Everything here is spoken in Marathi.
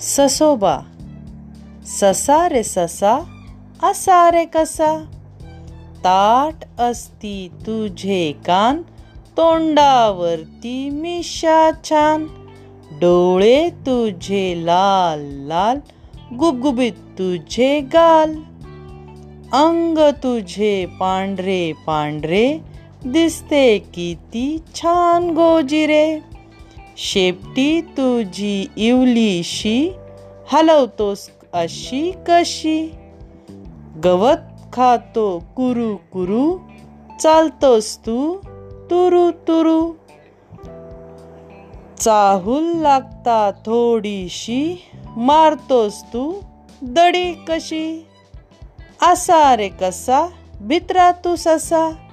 ससोबा. ससा रे ससा असा रे कसा. ताट असती तुझे कान तोंडावरती मिशा छान. डोळे तुझे लाल लाल गुबगुबीत तुझे गाल. अंग तुझे पांढरे पांढरे दिसते किती छान गोजिरे. शेपटी तुझी इवलीशी हलवतोस अशी कशी. गवत खातो कुरू कुरू चालतोस तू तुरु तुरु. चाहूल लागता थोडीशी मारतोस तू दडी कशी. असा रे कसा भित्रा तू ससा.